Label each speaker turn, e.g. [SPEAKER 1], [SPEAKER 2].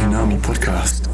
[SPEAKER 1] Tsunami Podcast.